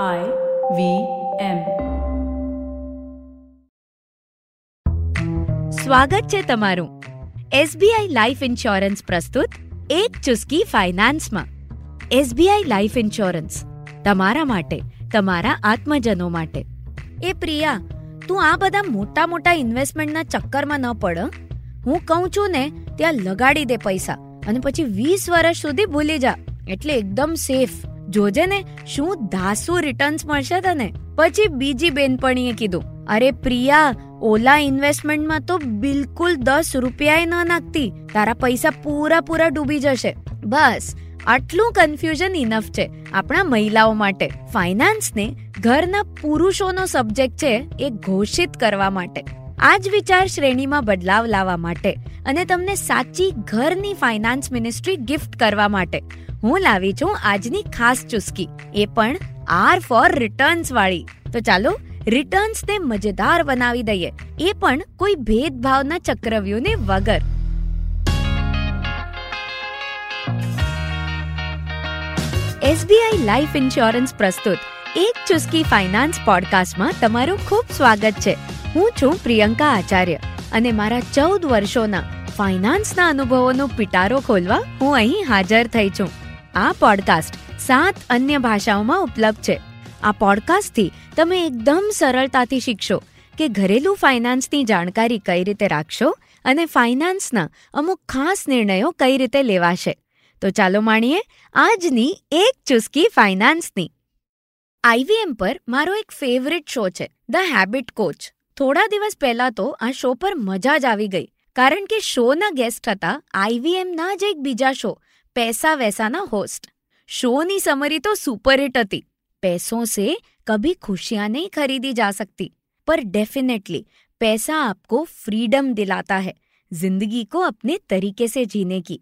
I V M. સ્વાગત છે તમારું. એસબીઆઈ લાઈફ ઇન્સ્યોરન્સ પ્રસ્તુત એક ચુસ્કી ફાઇનાન્સમાં. એસબીઆઈ લાઈફ ઇન્સ્યોરન્સ તમારા માટે, તમારા આત્મજનો માટે. એ પ્રિયા, તું આ બધા મોટા મોટા ઇન્વેસ્ટમેન્ટના ચક્કરમાં ન પડ હું કહું છું ને, ત્યાં લગાડી દે પૈસા અને પછી વીસ વર્ષ સુધી ભૂલી જા. એટલે એકદમ સેફ. જોજે ને શું ધાસુ રિટર્ન્સ મળશે તને? પછી બીજી બેનપણીએ કીધું, અરે પ્રિયા, ઓલા ઇન્વેસ્ટમેન્ટમાં તો બિલકુલ દસ રૂપિયાએ ન નાખતી. તારા પૈસા પૂરા પૂરા ડૂબી જશે. બસ, આટલું કન્ફ્યુઝન ઇનફ છે આપણા મહિલાઓ માટે. ફાઇનાન્સને ઘરના પુરુષોનો સબ્જેક્ટ છે એ ઘોષિત કરવા માટે. આ જ વિચાર શ્રેણીમાં બદલાવ લાવવા માટે અને તમને સાચી ઘરની ફાઇનાન્સ મિનિસ્ટ્રી ગિફ્ટ કરવા માટે. હું લાવી છું આજની ખાસ ચુસ્કી. એ પણ આર ફોર રિટર્ન્સ વાળી. તો ચાલો રિટર્ન્સને મજેદાર બનાવી દઈએ. એ પણ કોઈ ભેદભાવના ચક્રવ્યૂહને વગર. એસબીઆઈ લાઈફ ઇન્સ્યોરન્સ પ્રસ્તુત. એક ચુસ્કી ફાઇનાન્સ પોડકાસ્ટમાં તમારું ખૂબ સ્વાગત છે. હું છું પ્રિયંકા આચાર્ય અને મારા ચૌદ વર્ષોના ફાઇનાન્સના અનુભવોનો પિટારો ખોલવા હું અહીં હાજર થઈ છું. આ પોડકાસ્ટ સાત અન્ય ભાષાઓમાં ઉપલબ્ધ છે. આ પોડકાસ્ટથી તમે એકદમ સરળતાથી શીખશો કે ઘરેલું ફાઇનાન્સની જાણકારી કઈ રીતે રાખશો અને ફાઇનાન્સના અમુક ખાસ નિર્ણયો કઈ રીતે લેવાશે. તો ચાલો માણીએ આજની એક ચુસ્કી ફાઇનાન્સની. આઈવીએમ પર મારો એક ફેવરિટ શો છે, ધ હેબિટ કોચ. થોડા દિવસ પહેલા તો આ શો પર મજા જ આવી ગઈ કારણ કે શોના ગેસ્ટ હતા આઈવીએમના જ એક બીજા શો પૈસા વૈસાના હોસ્ટ શોની સમરી તો સુપરહિટ હતી पैसों से कभी खुशियां नहीं खरीदी जा सकती पर डेफिनेटली पैसा आपको फ्रीडम दिलाता है जिंदगी को अपने तरीके से जीने की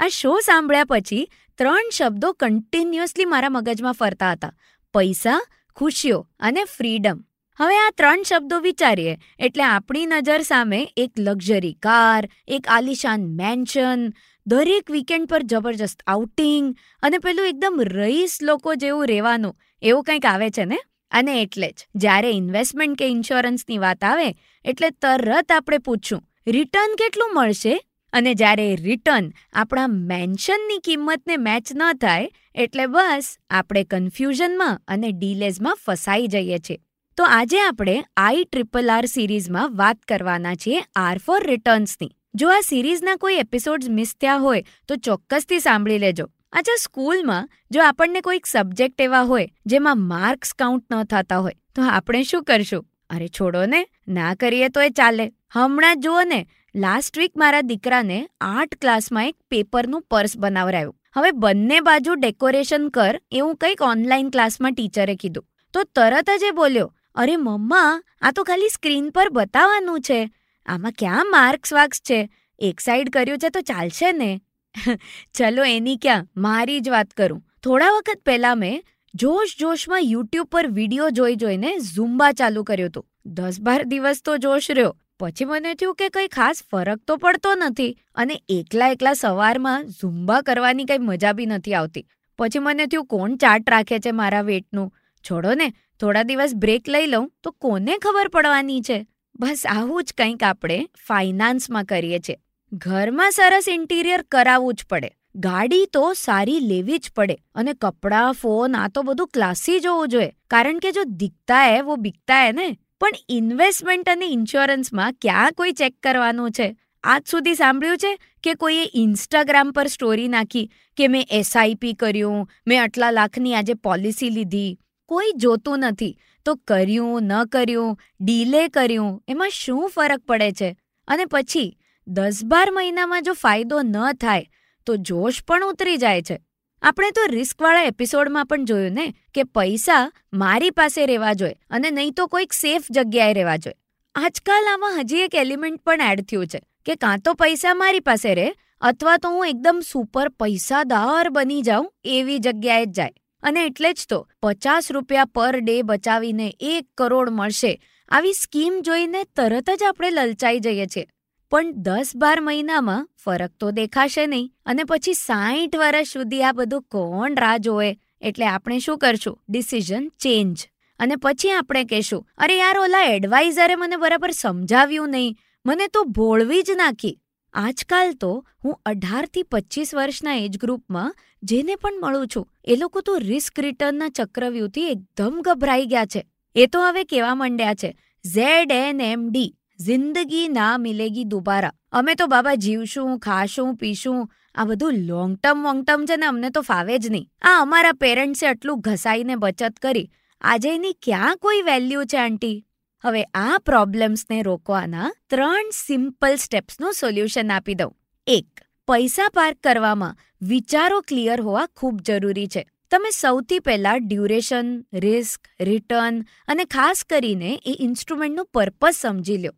આ શો સાંભળ્યા પછી ત્રણ શબ્દો કન્ટિન્યુઅસલી મારા મગજમાં ફરતા હતા પૈસા ખુશીઓ અને ફ્રીડમ હવે આ ત્રણ શબ્દો વિચારીએ. એટલે આપણી નજર સામે એક લક્ઝરી કાર, એક આલિશાન મેન્શન દરેક વીકેન્ડ પર જબરજસ્ત આઉટિંગ અને પેલું એકદમ રઈસ લોકો જેવું રહેવાનું. એવું કંઈક આવે છે ને? અને એટલે જ, જ્યારે ઇન્વેસ્ટમેન્ટ કે ઇન્સ્યોરન્સની વાત આવે, એટલે તરત આપણે પૂછશું રિટર્ન કેટલું મળશે? અને જ્યારે રિટર્ન આપણા મેન્શનની કિંમતને મેચ ન થાય, એટલે બસ આપણે કન્ફ્યુઝનમાં અને ડીલેઝમાં ફસાઈ જઈએ છીએ. તો આજે આપણે આઈ ટ્રિપલ આર સિરીઝમાં વાત કરવાના છીએ આર ફોર રિટર્ન્સની. જો આ સિરીઝના કોઈ એપિસોડ્સ મિસ થયા હોય, તો ચોક્કસથી સાંભળી લેજો. અચ્છા, સ્કૂલમાં જો આપણને કોઈક સબ્જેક્ટ એવા હોય, જેમાં માર્ક્સ કાઉન્ટ ન થતા હોય, તો આપણે શું કરશું? અરે છોડો ને, ના કરીએ તો એ ચાલે. હમણાં જુઓ ને લાસ્ટ વીક મારા દીકરાને આર્ટ ક્લાસમાં એક પેપરનું પર્સ બનાવરાયું હવે બંને બાજુ ડેકોરેશન કર એવું કંઈક ઓનલાઈન ક્લાસમાં ટીચરે કીધું. તો તરત જ એ બોલ્યો અરે મમ્મા, આ તો ખાલી સ્ક્રીન પર બતાવવાનું છે. આમાં ક્યાં માર્ક્સ વાર્ક્સ છે? એક સાઈડ કર્યું છે તો ચાલશે ને? ચલો એની ક્યાં, મારી જ વાત કરું. થોડા વખત પહેલાં મેં જોશ જોશમાં યુટ્યુબ પર વીડિયો જોઈ જોઈને ઝુમ્બા ચાલુ કર્યો હતો દસ બાર દિવસ તો જોશ રહ્યો. પછી મને થયું કે કંઈ ખાસ ફરક તો પડતો નથી અને એકલા એકલા સવારમાં ઝુમ્બા કરવાની કંઈ મજા બી નથી આવતી. પછી મને થયું કોણ ચાર્ટ રાખે છે મારા વેટનું? છોડો ને થોડા દિવસ બ્રેક લઈ લઉં તો કોને ખબર પડવાની છે? બસ આવું જ કંઈક આપણે ફાઇનાન્સમાં કરીએ છીએ. ઘરમાં સરસ ઇન્ટિરિયર કરાવવું જ પડે. ગાડી તો સારી લેવી જ પડે અને કપડાં ફોન આ તો બધું ક્લાસી જોવું જોઈએ. કારણ કે જો દિખતા હે વો બિકતા હે ને? પણ ઇન્વેસ્ટમેન્ટ અને ઇન્સ્યોરન્સમાં ક્યાં કોઈ ચેક કરવાનું છે? આજ સુધી સાંભળ્યું છે કે કોઈએ ઇન્સ્ટાગ્રામ પર સ્ટોરી નાખી કે મેં એસઆઈપી કર્યું, મેં આટલા લાખની આજે પોલિસી લીધી. કોઈ જોતું નથી. તો કર્યું, ન કર્યું ડીલે કર્યું, એમાં શું ફરક પડે છે? અને પછી, દસ બાર મહિનામાં જો ફાયદો ન થાય, તો જોશ પણ ઉતરી જાય છે. આપણે તો રિસ્કવાળા એપિસોડમાં પણ જોયું ને, કે પૈસા મારી પાસે રહેવા જોઈએ અને નહીં તો કોઈક સેફ જગ્યાએ રહેવા જોઈએ. આજકાલ આમાં હજી એક એલિમેન્ટ પણ એડ થયું છે, કે કાં તો પૈસા મારી પાસે રહે, અથવા તો હું એકદમ સુપર પૈસાદાર બની જાઉં એવી જગ્યાએ જ જાય. અને એટલે જ તો પચાસ રૂપિયા પર ડે બચાવીને એક કરોડ મળશે. આવી સ્કીમ જોઈને તરત જ આપણે લલચાઈ જઈએ છીએ. પણ દસ બાર મહિનામાં ફરક તો દેખાશે નહીં. અને પછી સાઠ વર્ષ સુધી આ બધું કોણ રાહ જોવે? એટલે આપણે શું કરશું? Decision change. અને પછી આપણે કહેશું, અરે યાર, ઓલા એડવાઇઝરે મને બરાબર સમજાવ્યું નહીં. મને તો ભોળવી જ નાખી. આજકાલ તો હું અઢારથી પચીસ વર્ષના એજ ગ્રુપમાં જેને પણ મળું છું, એ લોકો તો રિસ્ક રિટર્નના ચક્રવ્યૂહથી એકદમ ગભરાઈ ગયા છે. એ તો હવે કેવા માંડ્યા છે. ઝેડ એન એમ ડી, જિંદગી ના મિલેગી દુબારા. અમે તો બાબા જીવશું, ખાશું, પીશું, આ બધું લોંગ ટર્મ વોંગ ટર્મ છે ને અમને તો ફાવે જ નહીં. આ અમારા પેરેન્ટ્સે આટલું ઘસાઈને બચત કરી. આજે એની ક્યાં કોઈ વેલ્યુ છે, આંટી? હવે આ પ્રોબ્લેમ્સને રોકવાના ત્રણ સિમ્પલ સ્ટેપ્સનું સોલ્યુશન આપી દઉં. એક, પૈસા પાર્ક કરવામાં વિચારો ક્લિયર હોવા ખૂબ જરૂરી છે. તમે સૌથી પહેલાં ડ્યુરેશન રિસ્ક રિટર્ન અને ખાસ કરીને એ ઇન્સ્ટ્રુમેન્ટનું પર્પઝ સમજી લો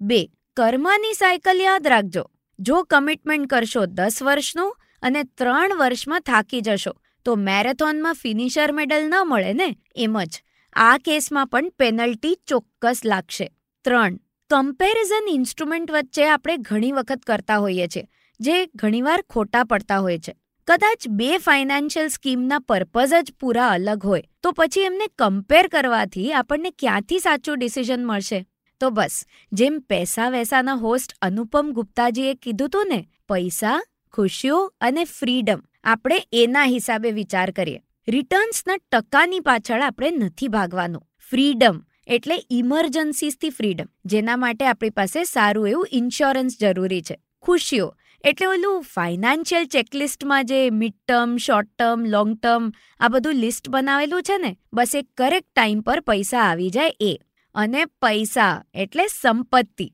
બે, કર્મની સાયકલ યાદ રાખજો. જો કમિટમેન્ટ કરશો દસ વર્ષનું અને ત્રણ વર્ષમાં થાકી જશો, તો મેરેથોનમાં ફિનિશર મેડલ ન મળે ને? એમ જ. આ કેસમાં પણ પેનલ્ટી ચોક્કસ લાગશે. ત્રણ કમ્પેરિઝન ઇન્સ્ટ્રુમેન્ટ વચ્ચે આપણે ઘણી વખત કરતા હોઈએ છીએ, જે ઘણીવાર ખોટા પડતા હોય છે. કદાચ બે ફાઇનાન્શિયલ સ્કીમના પર્પઝ જ પૂરા અલગ હોય, તો પછી એમને કમ્પેર કરવાથી આપણને ક્યાંથી સાચું ડિસિઝન મળશે? તો બસ, જેમ પૈસા વેસાના હોસ્ટ અનુપમ ગુપ્તાજીએ કીધું હતું ને, પૈસા, ખુશીઓ અને ફ્રીડમ આપણે એના હિસાબે વિચાર કરીએ. રિટર્ન્સના ટકાની પાછળ આપણે નથી ભાગવાનું. ફ્રીડમ એટલે ઇમરજન્સીસથી ફ્રીડમ, જેના માટે આપણી પાસે સારું એવું ઇન્સ્યોરન્સ જરૂરી છે. ખુશીઓ એટલે ઓલું ફાઇનાન્શિયલ ચેકલિસ્ટમાં જે mid term short term long term આ બધું લિસ્ટ બનાવેલું છે ને, બસ એ કરેક્ટ ટાઈમ પર પૈસા આવી જાય એ. અને પૈસા એટલે સંપત્તિ,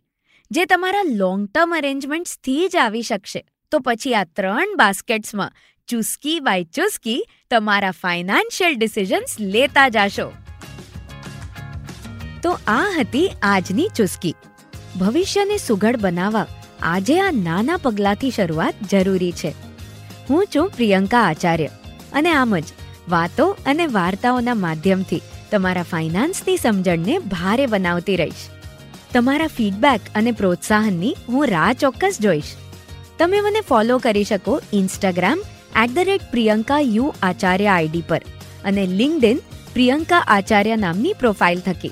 જે તમારા લોંગ ટર્મ અરેન્જમેન્ટ્સથી જ આવી શકશે. તો પછી આ ત્રણ બાસ્કેટ્સમાં ચુસ્કી બાય ચુસ્કી તમારા ફાઇનાન્શિયલ ડિસિઝન્સ લેતા જાશો. તો આ હતી આજની ચુસ્કી. ભવિષ્યને સુઘડ બનાવવા આજે આ નાના પગલાંથી શરૂઆત જરૂરી છે. હું છું પ્રિયંકા આચાર્ય અને આમ જ વાતો અને વાર્તાઓના માધ્યમથી તમારા ફાઇનાન્સની સમજણને ભારે બનાવતી રહીશ. તમારા ફીડબેક અને પ્રોત્સાહનની હું રાહ ચોક્કસ જોઈશ. તમે મને ફોલો કરી શકો Instagram at the rate Priyanka U Acharya ID પર અને લિંકડિન પ્રિયંકા આચાર્ય નામની પ્રોફાઇલ થકી.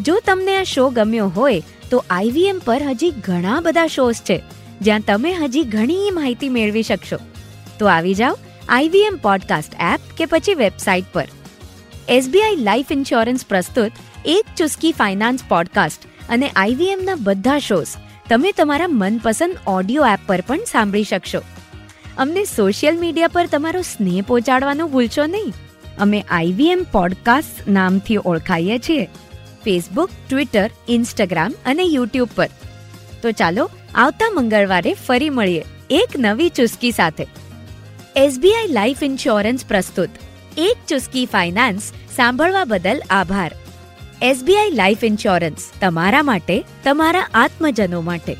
જો તમને આ શો ગમ્યો હોય, તો આઈવીએમ પર હજી ઘણા બધા શોઝ છે, જ્યાં તમે હજી ઘણી માહિતી મેળવી શકશો. તો આવી જાઓ આઈવીએમ પોડકાસ્ટ એપ કે પછી વેબસાઇટ પર. એસબીઆઈ લાઈફ ઇન્સ્યોરન્સ પ્રસ્તુત એક ચુસ્કી ફાઇનાન્સ પોડકાસ્ટ અને આઈવીએમના બધા શોઝ તમે તમારા મનપસંદ ઓડિયો એપ પર પણ સાંભળી શકશો. અમને સોશિયલ મીડિયા પર તમારો સ્નેહ પહોંચાડવાનું ભૂલશો નહીં. અમે આઈવીએમ પોડકાસ્ટ નામથી ઓળખાઈએ છીએ. ફેસબુક, ટ્વિટર, ઇન્સ્ટાગ્રામ અને યુટ્યુબ પર. તો ચાલો, આવતા મંગળવારે ફરી મળીએ એક નવી ચુસ્કી સાથે. એસબીઆઈ લાઈફ ઇન્સ્યોરન્સ પ્રસ્તુત. એક ચુસ્કી ફાઇનાન્સ સાંભળવા બદલ આભાર. એસબીઆઈ લાઈફ ઇન્સ્યોરન્સ તમારા માટે, તમારા આત્મજનો માટે.